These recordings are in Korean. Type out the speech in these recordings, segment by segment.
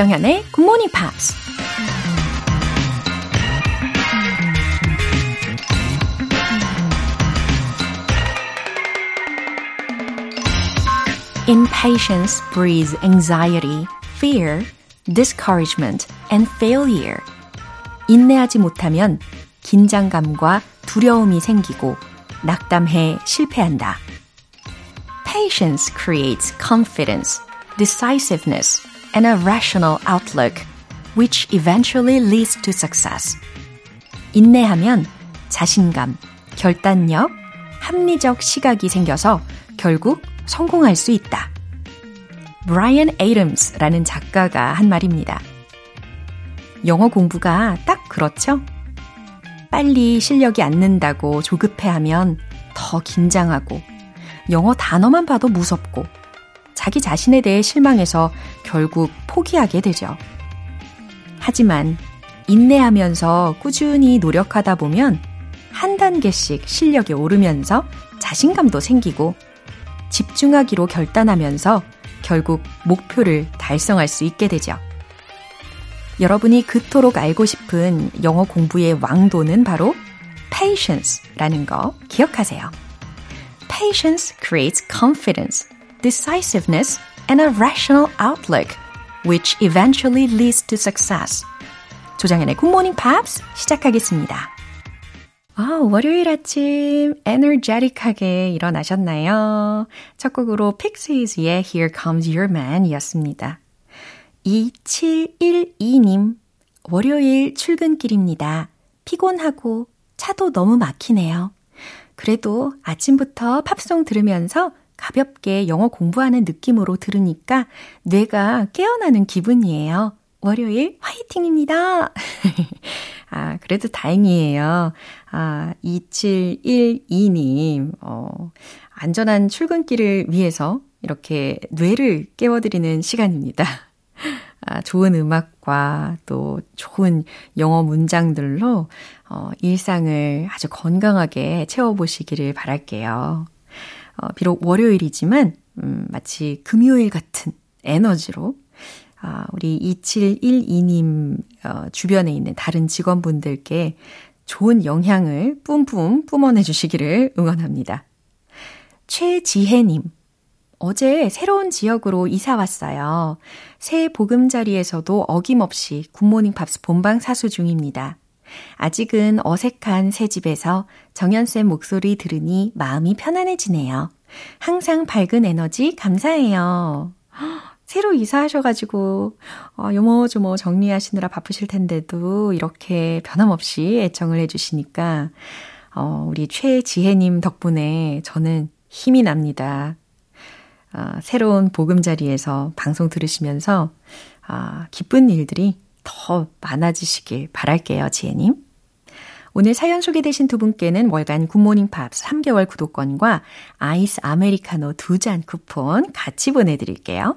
조정현의 Good Morning Pops. Impatience breeds anxiety, fear, discouragement, and failure. 인내하지 못하면 긴장감과 두려움이 생기고 낙담해 실패한다. Patience creates confidence, decisiveness, and a rational outlook, which eventually leads to success. 인내하면 자신감, 결단력, 합리적 시각이 생겨서 결국 성공할 수 있다. 브라이언 에이덤스라는 작가가 한 말입니다. 영어 공부가 딱 그렇죠? 빨리 실력이 안 는다고 조급해하면 더 긴장하고 영어 단어만 봐도 무섭고 자기 자신에 대해 실망해서 결국 포기하게 되죠. 하지만 인내하면서 꾸준히 노력하다 보면 한 단계씩 실력이 오르면서 자신감도 생기고 집중하기로 결단하면서 결국 목표를 달성할 수 있게 되죠. 여러분이 그토록 알고 싶은 영어 공부의 왕도는 바로 patience라는 거 기억하세요. Patience creates confidence, decisiveness, and a rational outlook, which eventually leads to success. 조장현의 Good Morning Pops 시작하겠습니다. 아, 월요일 아침 에너제틱하게 일어나셨나요? 첫 곡으로 Pixies의 Here Comes Your Man 이었습니다. 2712님, 월요일 출근길입니다. 피곤하고 차도 너무 막히네요. 그래도 아침부터 팝송 들으면서 가볍게 영어 공부하는 느낌으로 들으니까 뇌가 깨어나는 기분이에요. 월요일 화이팅입니다. 아, 그래도 다행이에요. 아, 2712님, 어, 안전한 출근길을 위해서 이렇게 뇌를 깨워드리는 시간입니다. 아, 좋은 음악과 또 좋은 영어 문장들로 어, 일상을 아주 건강하게 채워보시기를 바랄게요. 어, 비록 월요일이지만 음, 마치 금요일 같은 에너지로 아, 우리 2712님 어, 주변에 있는 다른 직원분들께 좋은 영향을 뿜뿜 뿜어내 주시기를 응원합니다. 최지혜님, 어제 새로운 지역으로 이사 왔어요. 새 보금자리에서도 어김없이 굿모닝 팝스 본방 사수 중입니다. 아직은 어색한 새 집에서 정연쌤 목소리 들으니 마음이 편안해지네요. 항상 밝은 에너지 감사해요. 새로 이사하셔가지고, 어, 요모조모 정리하시느라 바쁘실 텐데도 이렇게 변함없이 애청을 해주시니까, 어, 우리 최지혜님 덕분에 저는 힘이 납니다. 어, 새로운 보금자리에서 방송 들으시면서, 아, 기쁜 일들이 더 많아지시길 바랄게요, 지혜님. 오늘 사연 소개되신 두 분께는 월간 굿모닝 팝스 3개월 구독권과 아이스 아메리카노 두 잔 쿠폰 같이 보내드릴게요.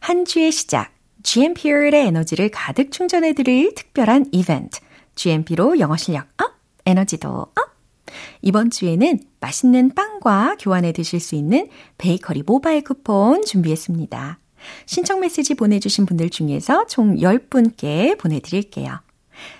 한 주의 시작, GMP의 에너지를 가득 충전해드릴 특별한 이벤트, GMP로 영어 실력 up, 에너지도 up! 이번 주에는 맛있는 빵과 교환해 드실 수 있는 베이커리 모바일 쿠폰 준비했습니다. 신청 메시지 보내주신 분들 중에서 총 10분께 보내드릴게요.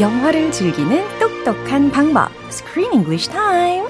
영화를 즐기는 똑 똑똑한 방법, Screen English Time.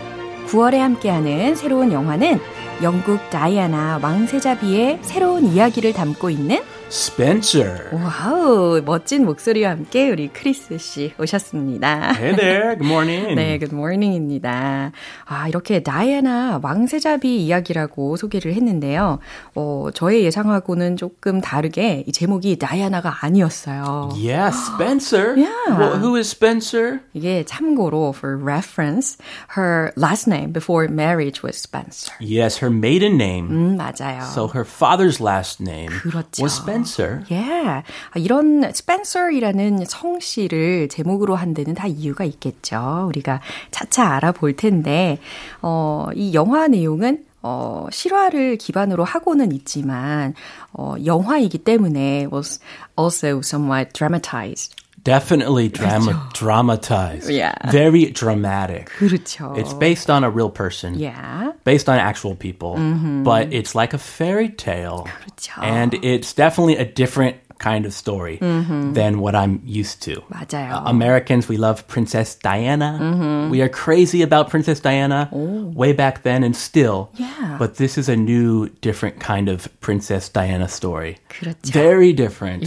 9월에 함께하는 새로운 영화는 영국 다이아나 왕세자비의 새로운 이야기를 담고 있는 Spencer. 와우, 멋진 목소리와 함께 우리 크리스 씨 오셨습니다. Hey there. Good morning. 네, good morning입니다. 아, 이렇게 다이애나 왕세자비 이야기라고 소개를 했는데요. 어, 저의 예상하고는 조금 다르게 이 제목이 다이아나가 아니었어요. Yeah, Spencer. Yeah. Well, who is Spencer? 이게 참고로 for reference, her last name before marriage was Spencer. Yes, her maiden name. 음, 맞아요. So her father's last name 그렇죠. was Spencer. 예. Yeah. 이런 스펜서이라는 성씨를 제목으로 한 데는 다 이유가 있겠죠. 우리가 차차 알아볼 텐데, 어, 이 영화 내용은 어, 실화를 기반으로 하고는 있지만, 어, 영화이기 때문에 was also somewhat dramatized. Definitely drama- dramatized. Yeah. Very dramatic. 그렇죠. It's based on a real person. yeah. Based on actual people. But it's like a fairy tale. 그렇죠. And it's definitely a different kind of story than what I'm used to. 맞아요. Uh, Americans, we love Princess Diana. We are crazy about Princess Diana way back then and still. Yeah. But this is a new, different kind of Princess Diana story. 그렇죠. Very different.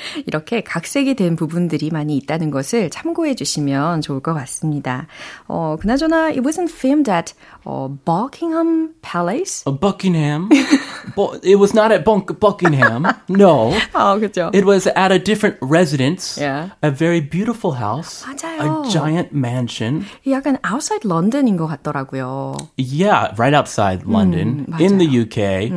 이렇게 각색이 된 부분들이 많이 있다는 것을 참고해 주시면 좋을 것 같습니다. 어, 그나저나 it wasn't filmed at 어, Buckingham Palace. Uh, Buckingham. Bu- it was not at Bunk- Buckingham. No. 아, 그렇죠. It was at a different residence. Yeah. A very beautiful house. 맞아요. A giant mansion. 약간 outside London인 것 같더라고요. Yeah, right outside London, in the UK.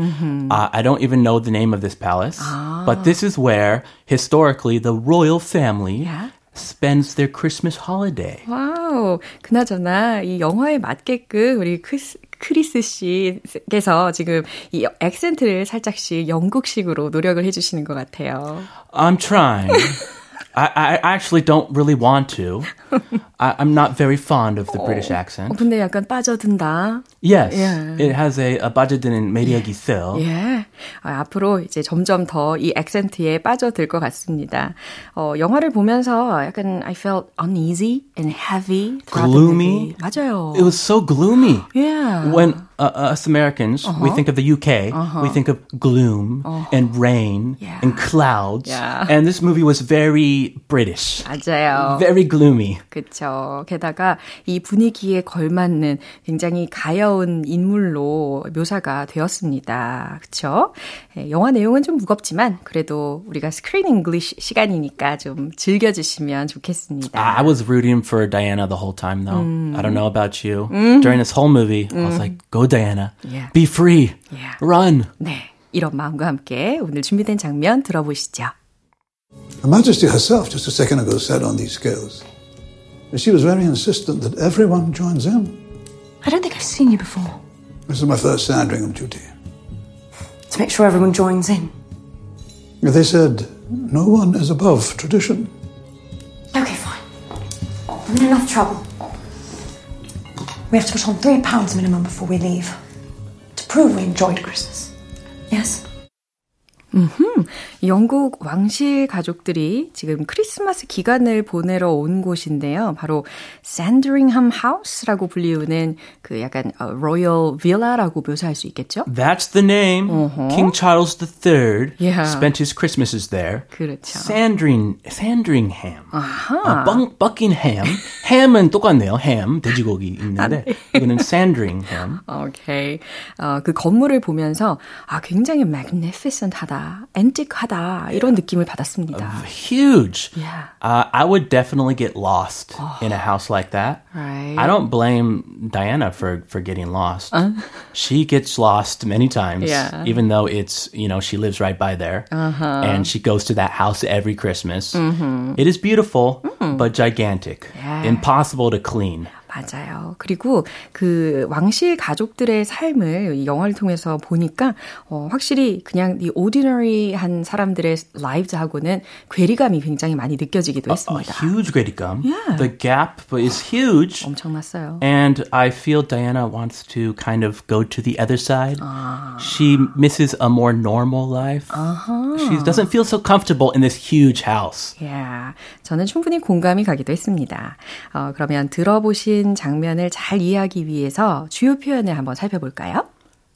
Uh, I don't even know the name of this palace, but this is where historically the royal family Yeah. spends their Christmas holiday. 와우. 그나저나 이 영화에 맞게끔 우리 크리스, 크리스 씨께서 지금 이 accent를 살짝씩 영국식으로 노력을 해주시는 것 같아요. I'm trying. I, I actually don't really want to. I, I'm not very fond of the British 어, accent. 근데 약간 빠져든다. Yes, Yeah. it has a, a 빠져드는 매력이 있어. 예. 아, 앞으로 이제 점점 더 이 액센트에 빠져들 것 같습니다. 어, 영화를 보면서 약간 I felt uneasy and heavy. throughout the Gloomy? movie. 맞아요. It was so gloomy. yeah. When uh, us Americans, we think of the UK, we think of gloom and rain Yeah. and clouds. Yeah. And this movie was very British, 맞아요. very gloomy. 그쵸. 게다가 이 분위기에 걸맞는 굉장히 가여운 인물로 묘사가 되었습니다. 그쵸? 예, 영화 내용은 좀 무겁지만 그래도 우리가 스크린 잉글리시 시간이니까 좀 즐겨주시면 좋겠습니다. I I was rooting for Diana the whole time, though. I don't know about you. During this whole movie, I was like, "Go, Diana! Yeah. Be free! Yeah. Run!" 네. 이런 마음과 함께 오늘 준비된 장면 들어보시죠. Her Majesty herself, just a second ago, said on these scales that she was very insistent that everyone joins in. I don't think I've seen you before. This is my first Sandringham duty. To make sure everyone joins in. They said no one is above tradition. Okay, fine. I'm in enough trouble. We have to put on three pounds minimum before we leave. To prove we enjoyed Christmas. Yes? 영국 왕실 가족들이 지금 크리스마스 기간을 보내러 온 곳인데요. 바로 샌드링함 하우스라고 불리우는 그 약간 로열 빌라라고 묘사할 수 있겠죠? That's the name. King Charles III Yeah. spent his Christmases there. 그렇죠. Sandring, Sandringham. 아, 벙, Buckingham. Ham은 똑같네요. ham, 돼지고기 있는데. 이거는 Sandringham. 오케이. 어, 그 건물을 보면서 아 굉장히 magnificent하다, antique하다 이런 느낌을 받았습니다. Huge. Yeah. Uh, I would definitely get lost in a house like that. Right. I don't blame Diana for, for getting lost. Uh-huh. She gets lost many times, Yeah. even though it's, you know, she lives right by there. Uh-huh. And she goes to that house every Christmas. Mm-hmm. It is beautiful, mm. but gigantic. Yeah. Impossible to clean. 맞아요. 그리고 그 왕실 가족들의 삶을 영화를 통해서 보니까 어, 확실히 그냥 이 ordinary한 사람들의 lives하고는 괴리감이 굉장히 많이 느껴지기도 했습니다. A, a huge 괴리감. Yeah. The gap is huge. 엄청났어요. And I feel Diana wants to kind of go to the other side. 아. She misses a more normal life. Uh-huh. She doesn't feel so comfortable in this huge house. Yeah. 저는 충분히 공감이 가기도 했습니다. 어, 그러면 들어보신 장면을 잘 이해하기 위해서 주요 표현을 한번 살펴볼까요?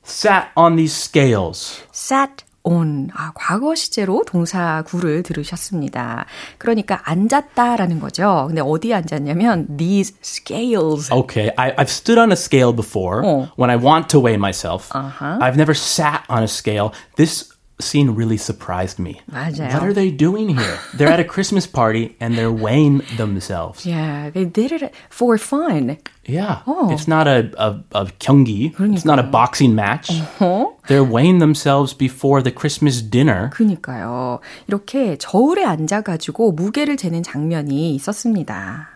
Sat on these scales. Sat on. 아, 과거 시제로 동사 구를 들으셨습니다. 그러니까 앉았다라는 거죠. 근데 어디에 앉았냐면 these scales. Okay, I, I've stood on a scale before 어. when I want to weigh myself. Uh-huh. I've never sat on a scale. This scene really surprised me. 맞아요. What are they doing here? They're at a Christmas party and they're weighing themselves. Yeah, they did it for fun. Yeah. Oh. It's not a, a, a 경기. It's not a boxing match. Uh-huh. They're weighing themselves before the Christmas dinner. 그니까요. 이렇게 저울에 앉아가지고 무게를 재는 장면이 있었습니다.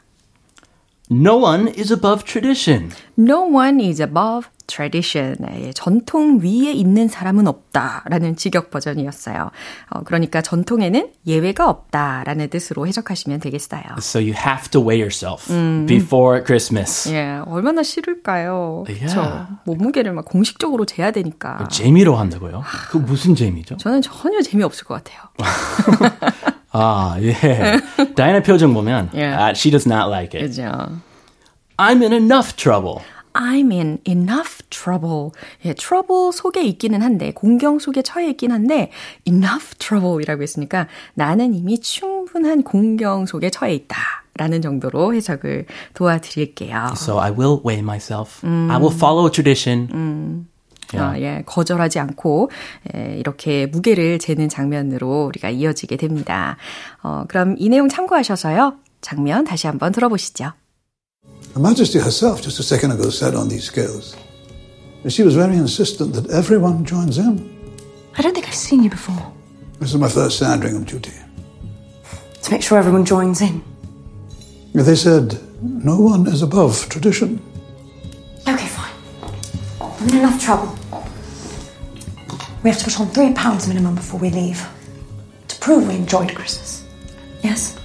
No one is above tradition. No one is above tradition. 예, 전통 위에 있는 사람은 없다라는 직역 버전이었어요. 어, 그러니까 전통에는 예외가 없다라는 뜻으로 해석하시면 되겠어요. So you have to weigh yourself before Christmas. 예, 얼마나 싫을까요? Yeah. 그렇죠. 몸무게를 막 공식적으로 재야 되니까. 재미로 한다고요? 그 무슨 재미죠? 저는 전혀 재미 없을 것 같아요. 아, 예. 다이나 표정 보면 Yeah. uh, she does not like it. 그죠? I'm in enough trouble. I'm in enough trouble. 예, trouble 속에 있기는 한데, 공경 속에 처해 있긴 한데, enough trouble이라고 했으니까 나는 이미 충분한 공경 속에 처해 있다. 라는 정도로 해석을 도와드릴게요. So I will weigh myself. I will follow tradition. Yeah. 아, 예, 거절하지 않고 예, 이렇게 무게를 재는 장면으로 우리가 이어지게 됩니다. 어, 그럼 이 내용 참고하셔서요. 장면 다시 한번 들어보시죠. Her Majesty herself, just a second ago, sat on these scales. And she was very insistent that everyone joins in. I don't think I've seen you before. This is my first Sandringham duty. To make sure everyone joins in. They said, no one is above tradition. Enough trouble. We have to put on three pounds minimum before we leave. To prove we enjoyed Christmas. Yes?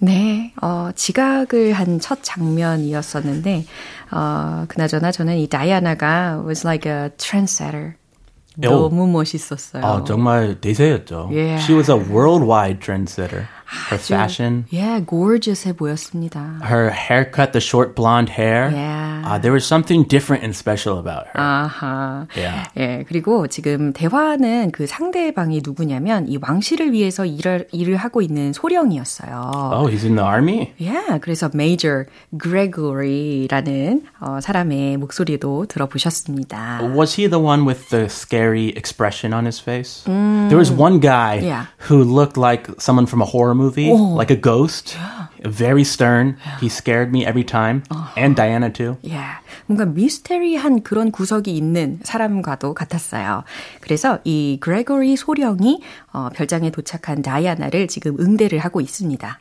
네, 어, 지각을 한 첫 장면이었었는데, 어, 그나저나 저는 이 다이아나가 was like a trendsetter. 너무 멋있었어요. 아, 정말 대세였죠. Yeah. She was a worldwide trendsetter. Her fashion, 예, gorgeous해 보였습니다. her haircut, the short blonde hair. Yeah. Uh, there was something different and special about her. 아하. Yeah. 예, 그리고 지금 대화는 그 상대방이 누구냐면 이 왕실을 위해서 일을, 일을 하고 있는 소령이었어요. Oh, he's in the army? 예, 그래서 Major Gregory라는 어, 사람의 목소리도 들어보셨습니다. Was he the one with the scary expression on his face? There was one guy Yeah. who looked like someone from a horror movie, like a ghost. Very stern. He scared me every time. And Diana too. 예, 뭔가 미스테리한 그런 구석이 있는 사람과도 같았어요. 그래서 이 그레고리 소령이 어, 별장에 도착한 다이아나를 지금 응대를 하고 있습니다.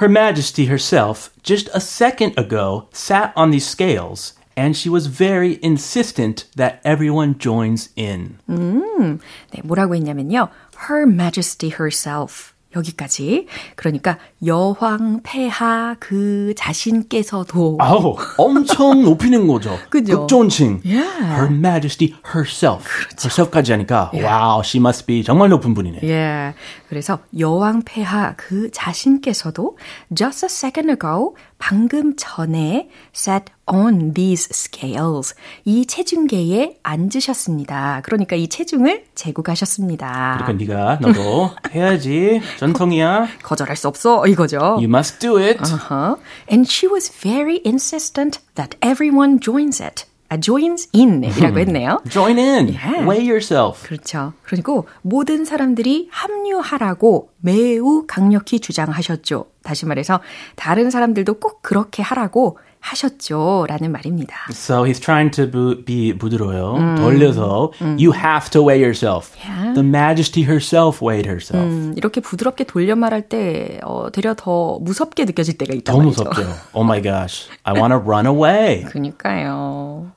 Her Majesty herself, just a second ago, sat on these scales, and she was very insistent that everyone joins in. 네, 뭐라고 했냐면요. Her Majesty herself. 여기까지. 그러니까 여왕 폐하 그 자신께서도 아우, 엄청 높이는 거죠. 그죠? 극존칭. Yeah. Her Majesty herself. herself까지 하니까, wow, she must be 정말 높은 분이네. 예. 그래서 여왕 폐하 그 자신께서도 just a second ago 방금 전에 sat on these scales 이 체중계에 앉으셨습니다. 그러니까 이 체중을 재고 가셨습니다. 그러니까 네가 너도 해야지. 전통이야. 거절할 수 없어 이거죠. You must do it. Uh-huh. And she was very insistent that everyone joins it. 아, joins in이라고 했네요. Join in. Yeah. Weigh yourself. 그렇죠. 그리고 모든 사람들이 합류하라고 매우 강력히 주장하셨죠. 다시 말해서 다른 사람들도 꼭 그렇게 하라고 하셨죠. 라는 말입니다. So he's trying to be 부드러워요. 음. 돌려서 음. you have to weigh yourself. Yeah. The majesty herself weighed herself. 음, 이렇게 부드럽게 돌려 말할 때 어, 되려 더 무섭게 느껴질 때가 있단 더 말이죠. 무섭죠. Oh my gosh. I want to run away. 그니까요.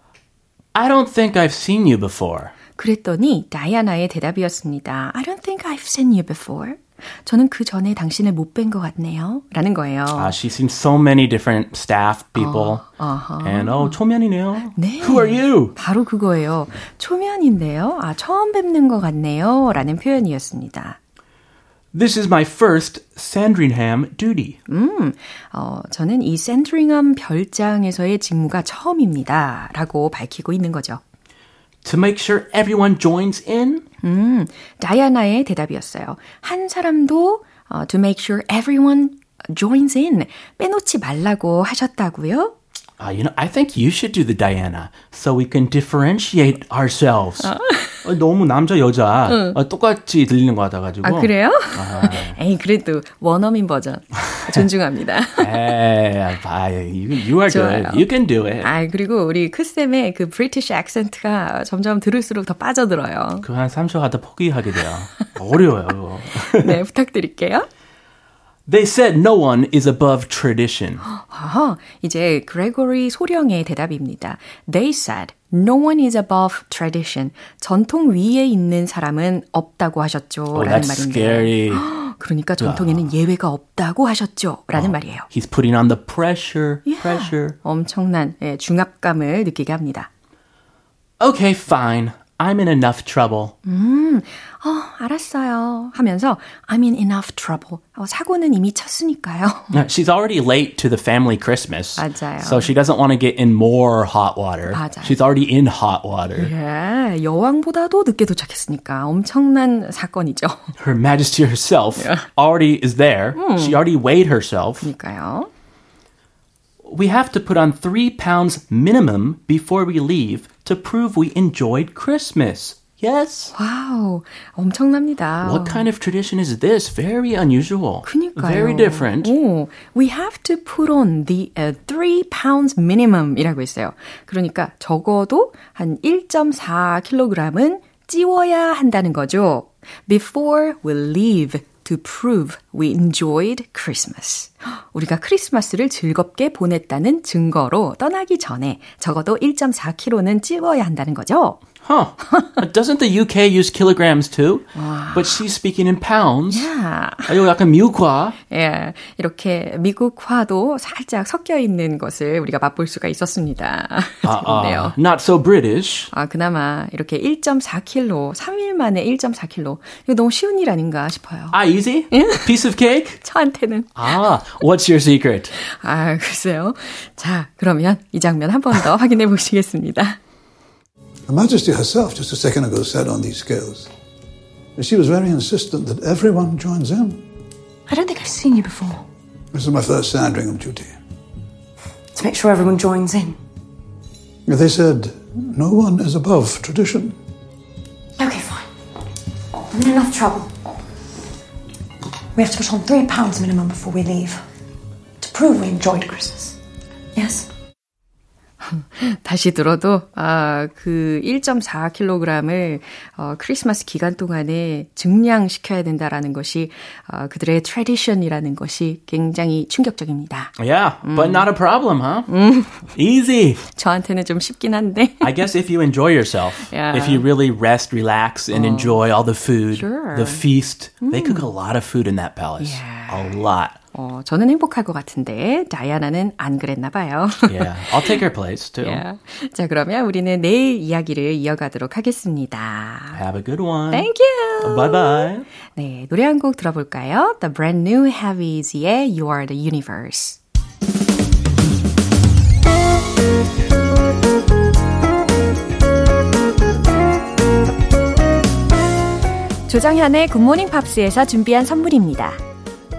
I don't think I've seen you before. 그랬더니 다이아나의 대답이었습니다. I don't think I've seen you before. 저는 그 전에 당신을 못 뵌 것 같네요. 라는 거예요. Uh, she's seen so many different staff people. Uh, uh-huh. And oh, 초면이네요. 네. Who are you? 바로 그거예요. 초면인데요. 아, 처음 뵙는 것 같네요. 라는 표현이었습니다. This is my first Sandringham duty. 음, 어, 저는 이 샌드링함 별장에서의 직무가 처음입니다. 라고 밝히고 있는 거죠. To make sure everyone joins in? 음, 다이아나의 대답이었어요. 한 사람도 uh, to make sure everyone joins in 빼놓지 말라고 하셨다고요? Uh, you know, I think you should do the Diana so we can differentiate ourselves. 어? 너무 남자 여자 응. 어, 똑같이 들리는 거 같아가지고. 아 그래요? 아. 에이 그래도 원어민 버전 존중합니다. 에이, 봐, you, you are 좋아요. good. You can do it. 아 그리고 우리 크쌤의 그 브리티시 액센트가 점점 들을수록 더 빠져들어요. 그 한 3초 하다 포기하게 돼요. 어려워요. 네 부탁드릴게요. They said no one is above tradition. 아하, 이제 그레고리 소령의 대답입니다. They said no one is above tradition. 전통 위에 있는 사람은 없다고 하셨죠. Oh, 라는 말인데. Scary. 그러니까 전통에는 예외가 없다고 하셨죠. 라는 oh, 말이에요. He's putting on the pressure. Pressure. 엄청난 예, 중압감을 느끼게 합니다. Okay, fine. I'm in enough trouble. 음, 어, 알았어요. 하면서 I'm in enough trouble. 어, 사고는 이미 쳤으니까요. She's already late to the family Christmas. 맞아요. So she doesn't want to get in more hot water. 맞아요. She's already in hot water. 예, 여왕보다도 늦게 도착했으니까 엄청난 사건이죠. Her Majesty herself yeah. already is there. 음. She already weighed herself. 그러니까요. We have to put on three pounds minimum before we leave to prove we enjoyed Christmas. Yes. 와우, 엄청납니다. What kind of tradition is this? Very unusual. 그니까요. Very different. 오, we have to put on the uh, three pounds minimum이라고 있어요. 그러니까 적어도 한 1.4kg은 찌워야 한다는 거죠. Before we leave to prove we enjoyed Christmas. 우리가 크리스마스를 즐겁게 보냈다는 증거로 떠나기 전에 적어도 1.4kg는 찌워야 한다는 거죠. Huh. Doesn't the UK use kilograms too? But she's speaking in pounds. Yeah. 이거 약간 미국화. 예. 이렇게 미국화도 살짝 섞여 있는 것을 우리가 맛볼 수가 있었습니다. 아, 아, not so British. 아, 그나마 이렇게 1.4kg, 3일 만에 1.4kg. 이거 너무 쉬운 일 아닌가 싶어요. 아, easy? Piece of cake? 저한테는. 아, what's your secret? 아, 글쎄요. 자, 그러면 이 장면 한 번 더 확인해 보시겠습니다. Her Majesty herself, just a second ago, said on these scales she was very insistent that everyone joins in. I don't think I've seen you before. This is my first Sandringham duty. To make sure everyone joins in. They said no one is above tradition. Okay, fine. I'm in enough trouble. We have to put on three pounds minimum before we leave. To prove we enjoyed Christmas. Yes? 다시 들어도 아, 그 1.4kg을 어, 크리스마스 기간 동안에 증량시켜야 된다라는 것이 어, 그들의 트레디션이라는 것이 굉장히 충격적입니다. Yeah, 음. but not a problem, huh? 음. Easy. 저한테는 좀 쉽긴 한데. I guess if you enjoy yourself, yeah. if you really rest, relax, and 어. enjoy all the food, sure. the feast, 음. they cook a lot of food in that palace. Yeah. A lot. 어, 저는 행복할 것 같은데 다이아나는 안 그랬나 봐요. yeah, I'll take her place too. Yeah. 자, 그러면 우리는 내일 이야기를 이어가도록 하겠습니다. Have a good one. Thank you. Bye bye. 네, 노래 한 곡 들어볼까요? The Brand New Heavies의 You Are the Universe. 조정현의 굿모닝 팝스에서 준비한 선물입니다.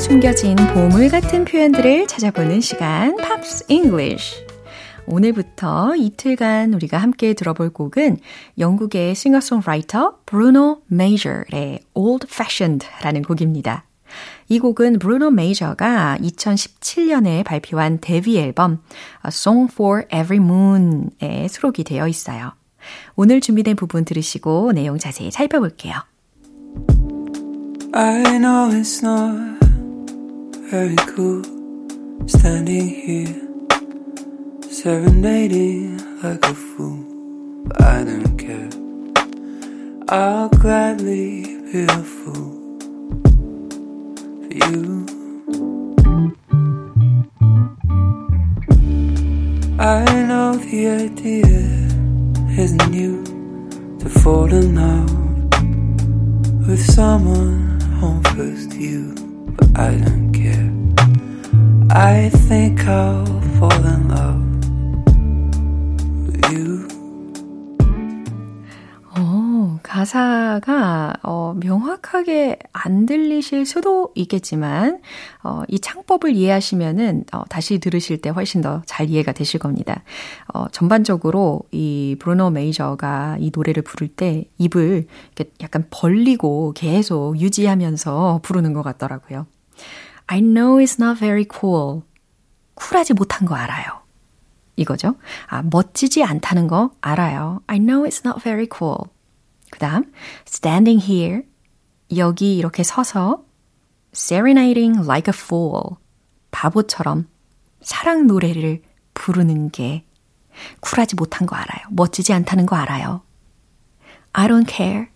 숨겨진 보물 같은 표현들을 찾아보는 시간, Pops English. 오늘부터 이틀간 우리가 함께 들어볼 곡은 영국의 싱어송라이터 브루노 메이저의 Old Fashioned라는 곡입니다. 이 곡은 브루노 메이저가 2017년에 발표한 데뷔 앨범 A Song for Every Moon에 수록이 되어 있어요. 오늘 준비된 부분 들으시고 내용 자세히 살펴볼게요. I know it's not very cool standing here serenading like a fool, but I don't care. I'll gladly be a fool for you. I know the idea isn't new to fall in love with someone on first view, but I don't. I think I'll fall in love 가사가 어, 명확하게 안 들리실 수도 있겠지만 어, 이 창법을 이해하시면은 어, 다시 들으실 때 훨씬 더 잘 이해가 되실 겁니다. 어, 전반적으로 이 브루노 메이저가 이 노래를 부를 때 입을 이렇게 약간 벌리고 계속 유지하면서 부르는 것 같더라고요. I know it's not very cool. 쿨하지 못한 거 알아요. 이거죠. 아, 멋지지 않다는 거 알아요. I know it's not very cool. 그 다음, standing here. 여기 이렇게 서서 serenading like a fool. 바보처럼 사랑 노래를 부르는 게 쿨하지 못한 거 알아요. 멋지지 않다는 거 알아요. I don't care.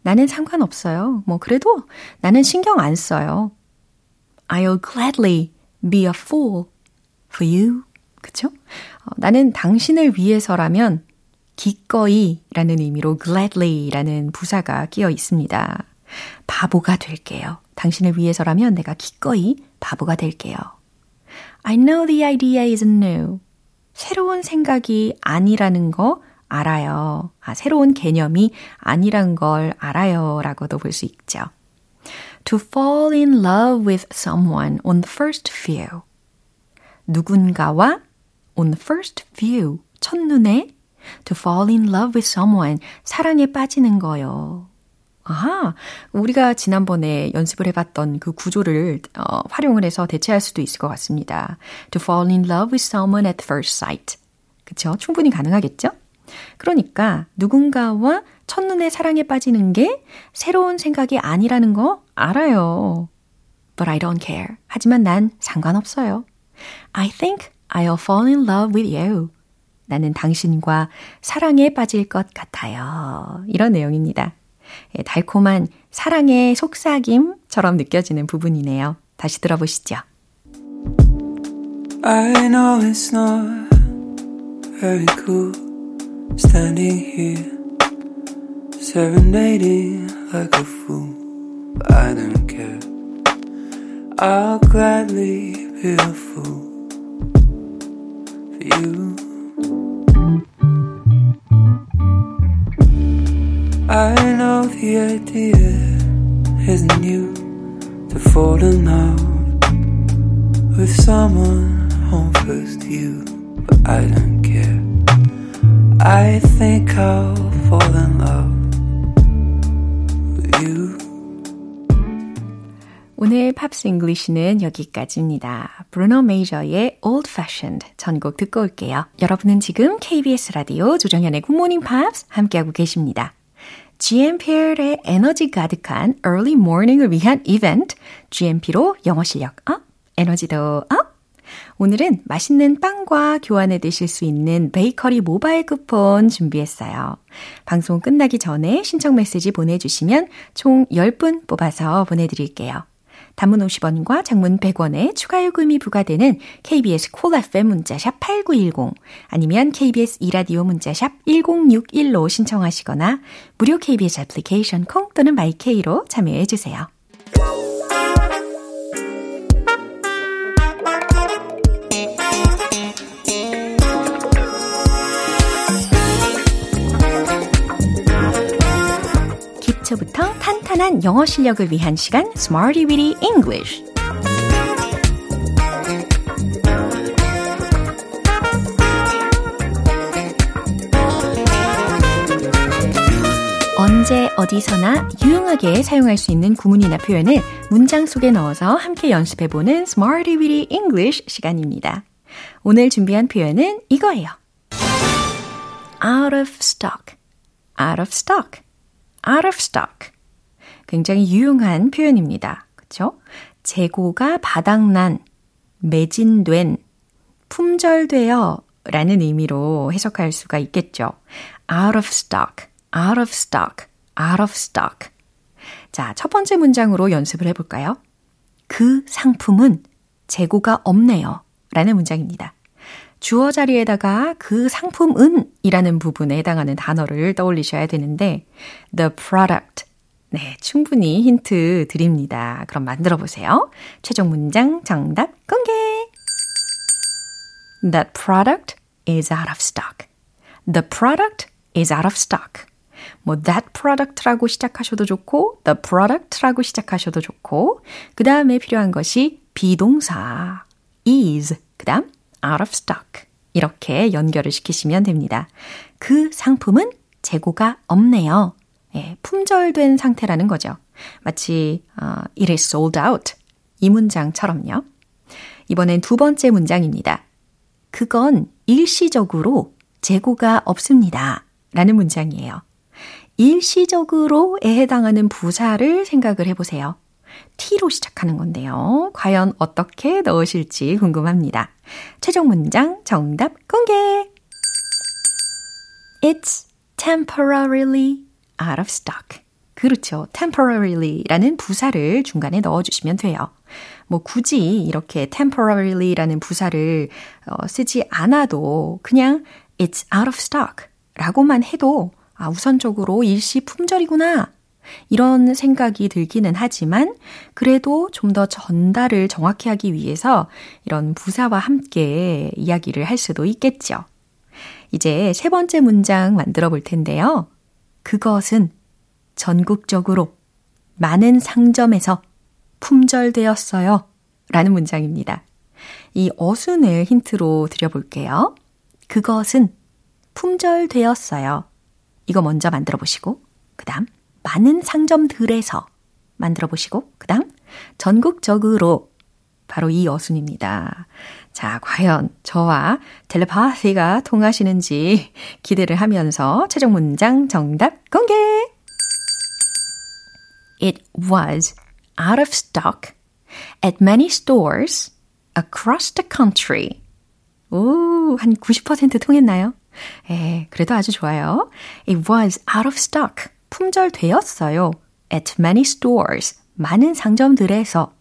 나는 상관없어요. 뭐, 그래도 나는 신경 안 써요. I'll gladly be a fool for you. 그쵸? 어, 나는 당신을 위해서라면 기꺼이 라는 의미로 gladly 라는 부사가 끼어 있습니다. 바보가 될게요. 당신을 위해서라면 내가 기꺼이 바보가 될게요. I know the idea isn't new. 새로운 생각이 아니라는 거 알아요. 아, 새로운 개념이 아니란 걸 알아요. 라고도 볼 수 있죠. To fall in love with someone on first view. 누군가와 on first view. 첫눈에 to fall in love with someone, 사랑에 빠지는 거요. 아하, 우리가 지난번에 연습을 해봤던 그 구조를 어, 활용을 해서 대체할 수도 있을 것 같습니다. To fall in love with someone at first sight. 그쵸? 충분히 가능하겠죠? 그러니까 누군가와 첫눈에 사랑에 빠지는 게 새로운 생각이 아니라는 거 알아요. But I don't care. 하지만 난 상관없어요. I think I'll fall in love with you. 나는 당신과 사랑에 빠질 것 같아요. 이런 내용입니다. 예, 달콤한 사랑의 속삭임처럼 느껴지는 부분이네요. 다시 들어보시죠. I know it's not very cool standing here serenading like a fool, I don't care. I'll gladly be a fool for you. I know the idea isn't new to fall in love with someone on first view, but I don't care. I think I'll fall in love with you. 오늘 Pops English는 여기까지입니다. 브루노 메이저의 Old Fashioned 전곡 듣고 올게요. 여러분은 지금 KBS 라디오 조정현의 굿모닝 팝스 함께하고 계십니다. GMP의 에너지 가득한 early morning을 위한 이벤트, GMP로 영어 실력 up, 에너지도 up! 오늘은 맛있는 빵과 교환해 드실 수 있는 베이커리 모바일 쿠폰 준비했어요. 방송 끝나기 전에 신청 메시지 보내주시면 총 10분 뽑아서 보내드릴게요. 단문 50원과 장문 100원의 추가 요금이 부과되는 KBS 쿨 FM 문자샵 8910 아니면 KBS 2라디오 문자샵 1061로 신청하시거나 무료 KBS 애플리케이션 콩 또는 마이케이로 참여해 주세요. 기초부터 탄탄한 영어 실력을 위한 시간 Smarty Weedy English 언제 어디서나 유용하게 사용할 수 있는 구문이나 표현을 문장 속에 넣어서 함께 연습해보는 Smarty Weedy English 시간입니다. 오늘 준비한 표현은 이거예요. out of stock, out of stock, out of stock. 굉장히 유용한 표현입니다. 그쵸? 재고가 바닥난, 매진된, 품절되어 라는 의미로 해석할 수가 있겠죠. out of stock, out of stock, out of stock. 자, 첫 번째 문장으로 연습을 해볼까요? 그 상품은 재고가 없네요. 라는 문장입니다. 주어 자리에다가 그 상품은 이라는 부분에 해당하는 단어를 떠올리셔야 되는데, the product. 네, 충분히 힌트 드립니다. 그럼 만들어 보세요. 최종 문장 정답 공개! That product is out of stock. The product is out of stock. 뭐 that product라고 시작하셔도 좋고 the product라고 시작하셔도 좋고 그 다음에 필요한 것이 비동사 is 그 다음 out of stock 이렇게 연결을 시키시면 됩니다. 그 상품은 재고가 없네요. 예, 품절된 상태라는 거죠. 마치 uh, it is sold out 이 문장처럼요. 이번엔 두 번째 문장입니다. 그건 일시적으로 재고가 없습니다. 라는 문장이에요. 일시적으로에 해당하는 부사를 생각을 해보세요. T로 시작하는 건데요. 과연 어떻게 넣으실지 궁금합니다. 최종 문장 정답 공개! It's temporarily out of stock. 그렇죠. temporarily라는 부사를 중간에 넣어주시면 돼요. 뭐 굳이 이렇게 temporary라는 부사를 어, 쓰지 않아도 그냥 it's out of stock 라고만 해도 아, 우선적으로 일시 품절이구나. 이런 생각이 들기는 하지만 그래도 좀 더 전달을 정확히 하기 위해서 이런 부사와 함께 이야기를 할 수도 있겠죠. 이제 세 번째 문장 만들어 볼 텐데요. 그것은 전국적으로 많은 상점에서 품절되었어요. 라는 문장입니다. 이 어순을 힌트로 드려볼게요. 그것은 품절되었어요. 이거 먼저 만들어 보시고, 그 다음, 많은 상점들에서 만들어 보시고, 그 다음, 전국적으로 바로 이 어순입니다. 자, 과연 저와 텔레파시가 통하시는지 기대를 하면서 최종 문장 정답 공개! It was out of stock at many stores across the country. 오, 한 90% 통했나요? 예, 그래도 아주 좋아요. It was out of stock. 품절되었어요. At many stores. 많은 상점들에서.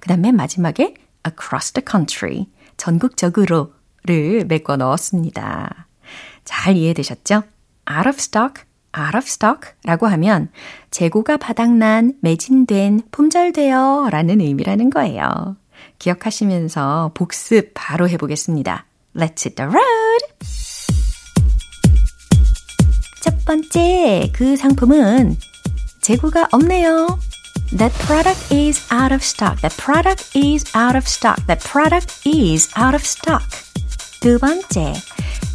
그 다음 맨 마지막에 across the country. 전국적으로를 메꿔 넣었습니다. 잘 이해되셨죠? out of stock, out of stock 라고 하면 재고가 바닥난, 매진된, 품절되어 라는 의미라는 거예요. 기억하시면서 복습 바로 해보겠습니다. Let's hit the road! 첫 번째, 그 상품은 재고가 없네요. That product is out of stock. That product is out of stock. That product is out of stock. 두 번째,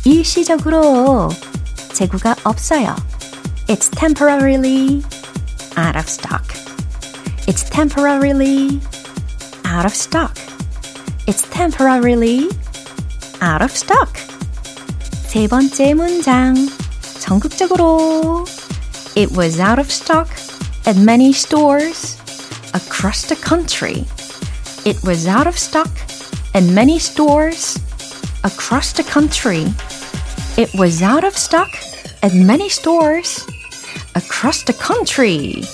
일시적으로 재고가 없어요. It's temporarily out of stock. It's temporarily out of stock. It's temporarily out of stock. 세 번째 문장. 전국적으로 It was out of stock at many stores across the country. It was out of stock at many stores across the country. It was out of stock at many stores across the country.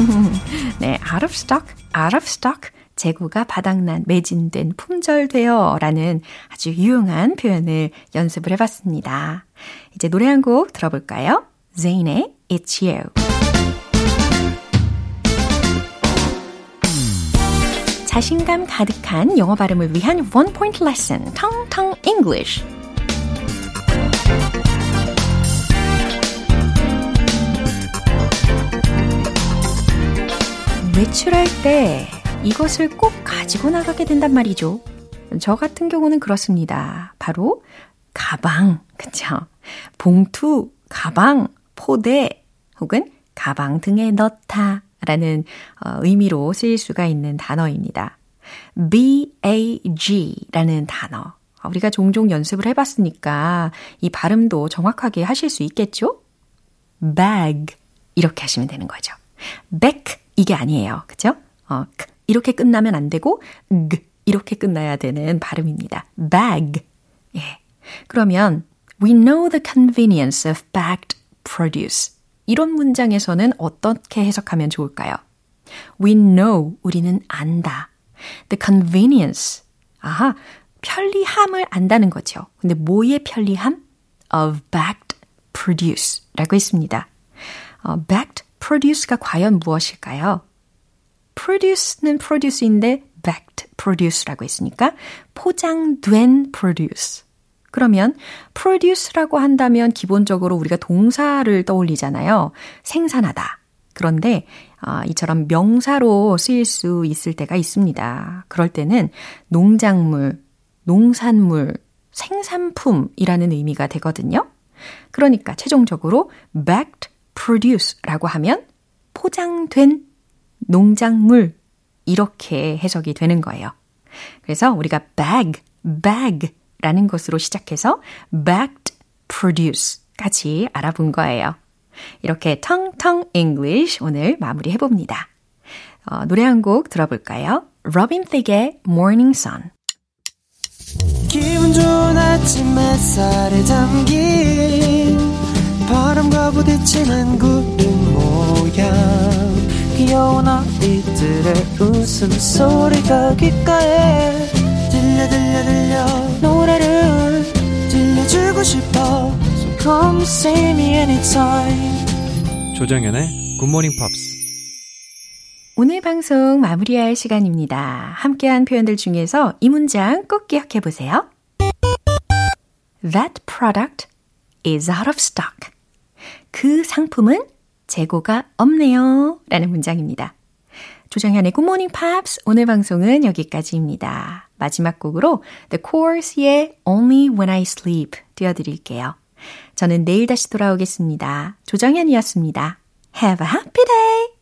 네, out of stock, out of stock. 재고가 바닥난 매진된 품절되어 라는 아주 유용한 표현을 연습을 해봤습니다. 이제 노래 한 곡 들어볼까요? Zane의 It's You. 자신감 가득한 영어 발음을 위한 원 포인트 레슨, 텅텅 English. 외출할 때 이것을 꼭 가지고 나가게 된단 말이죠. 저 같은 경우는 그렇습니다. 바로 가방, 그쵸? 봉투, 가방, 포대, 혹은 가방 등에 넣다 라는 어, 의미로 쓰일 수가 있는 단어입니다. bag 라는 단어. 우리가 종종 연습을 해봤으니까 이 발음도 정확하게 하실 수 있겠죠? bag 이렇게 하시면 되는 거죠. back 이게 아니에요. 그죠? 어, 이렇게 끝나면 안 되고 g 이렇게 끝나야 되는 발음입니다. bag. 예. 그러면 we know the convenience of bagged produce. 이런 문장에서는 어떻게 해석하면 좋을까요? We know, 우리는 안다. The convenience. 아하, 편리함을 안다는 거죠. 근데 뭐의 편리함? Of bagged produce 라고 했습니다. 어, bagged produce가 과연 무엇일까요? Produce는 produce인데 bagged produce라고 했으니까 포장된 produce. 그러면 produce라고 한다면 기본적으로 우리가 동사를 떠올리잖아요. 생산하다. 그런데 아, 이처럼 명사로 쓰일 수 있을 때가 있습니다. 그럴 때는 농작물, 농산물, 생산품이라는 의미가 되거든요. 그러니까 최종적으로 backed produce라고 하면 포장된 농작물 이렇게 해석이 되는 거예요. 그래서 우리가 bag, bag 라는 것으로 시작해서 backed produce까지 알아본 거예요. 이렇게 텅텅 English 오늘 마무리해 봅니다. 어, 노래 한 곡 들어볼까요? Robin Thicke의 Morning Sun. 기분 좋은 아침 햇살에 담긴 바람과 부딪히는 구름 모양 귀여운 아이들의 웃음소리가 귓가에 들려 들려 들려 노래를 들려주고 싶어 So come see me anytime 조정연의 굿모닝 팝스 오늘 방송 마무리할 시간입니다. 함께한 표현들 중에서 이 문장 꼭 기억해 보세요. That product is out of stock. 그 상품은 재고가 없네요. 라는 문장입니다. 조정현의 Good Morning Pops 오늘 방송은 여기까지입니다. 마지막 곡으로 The Course의 Only When I Sleep 띄워드릴게요. 저는 내일 다시 돌아오겠습니다. 조정현이었습니다. Have a happy day!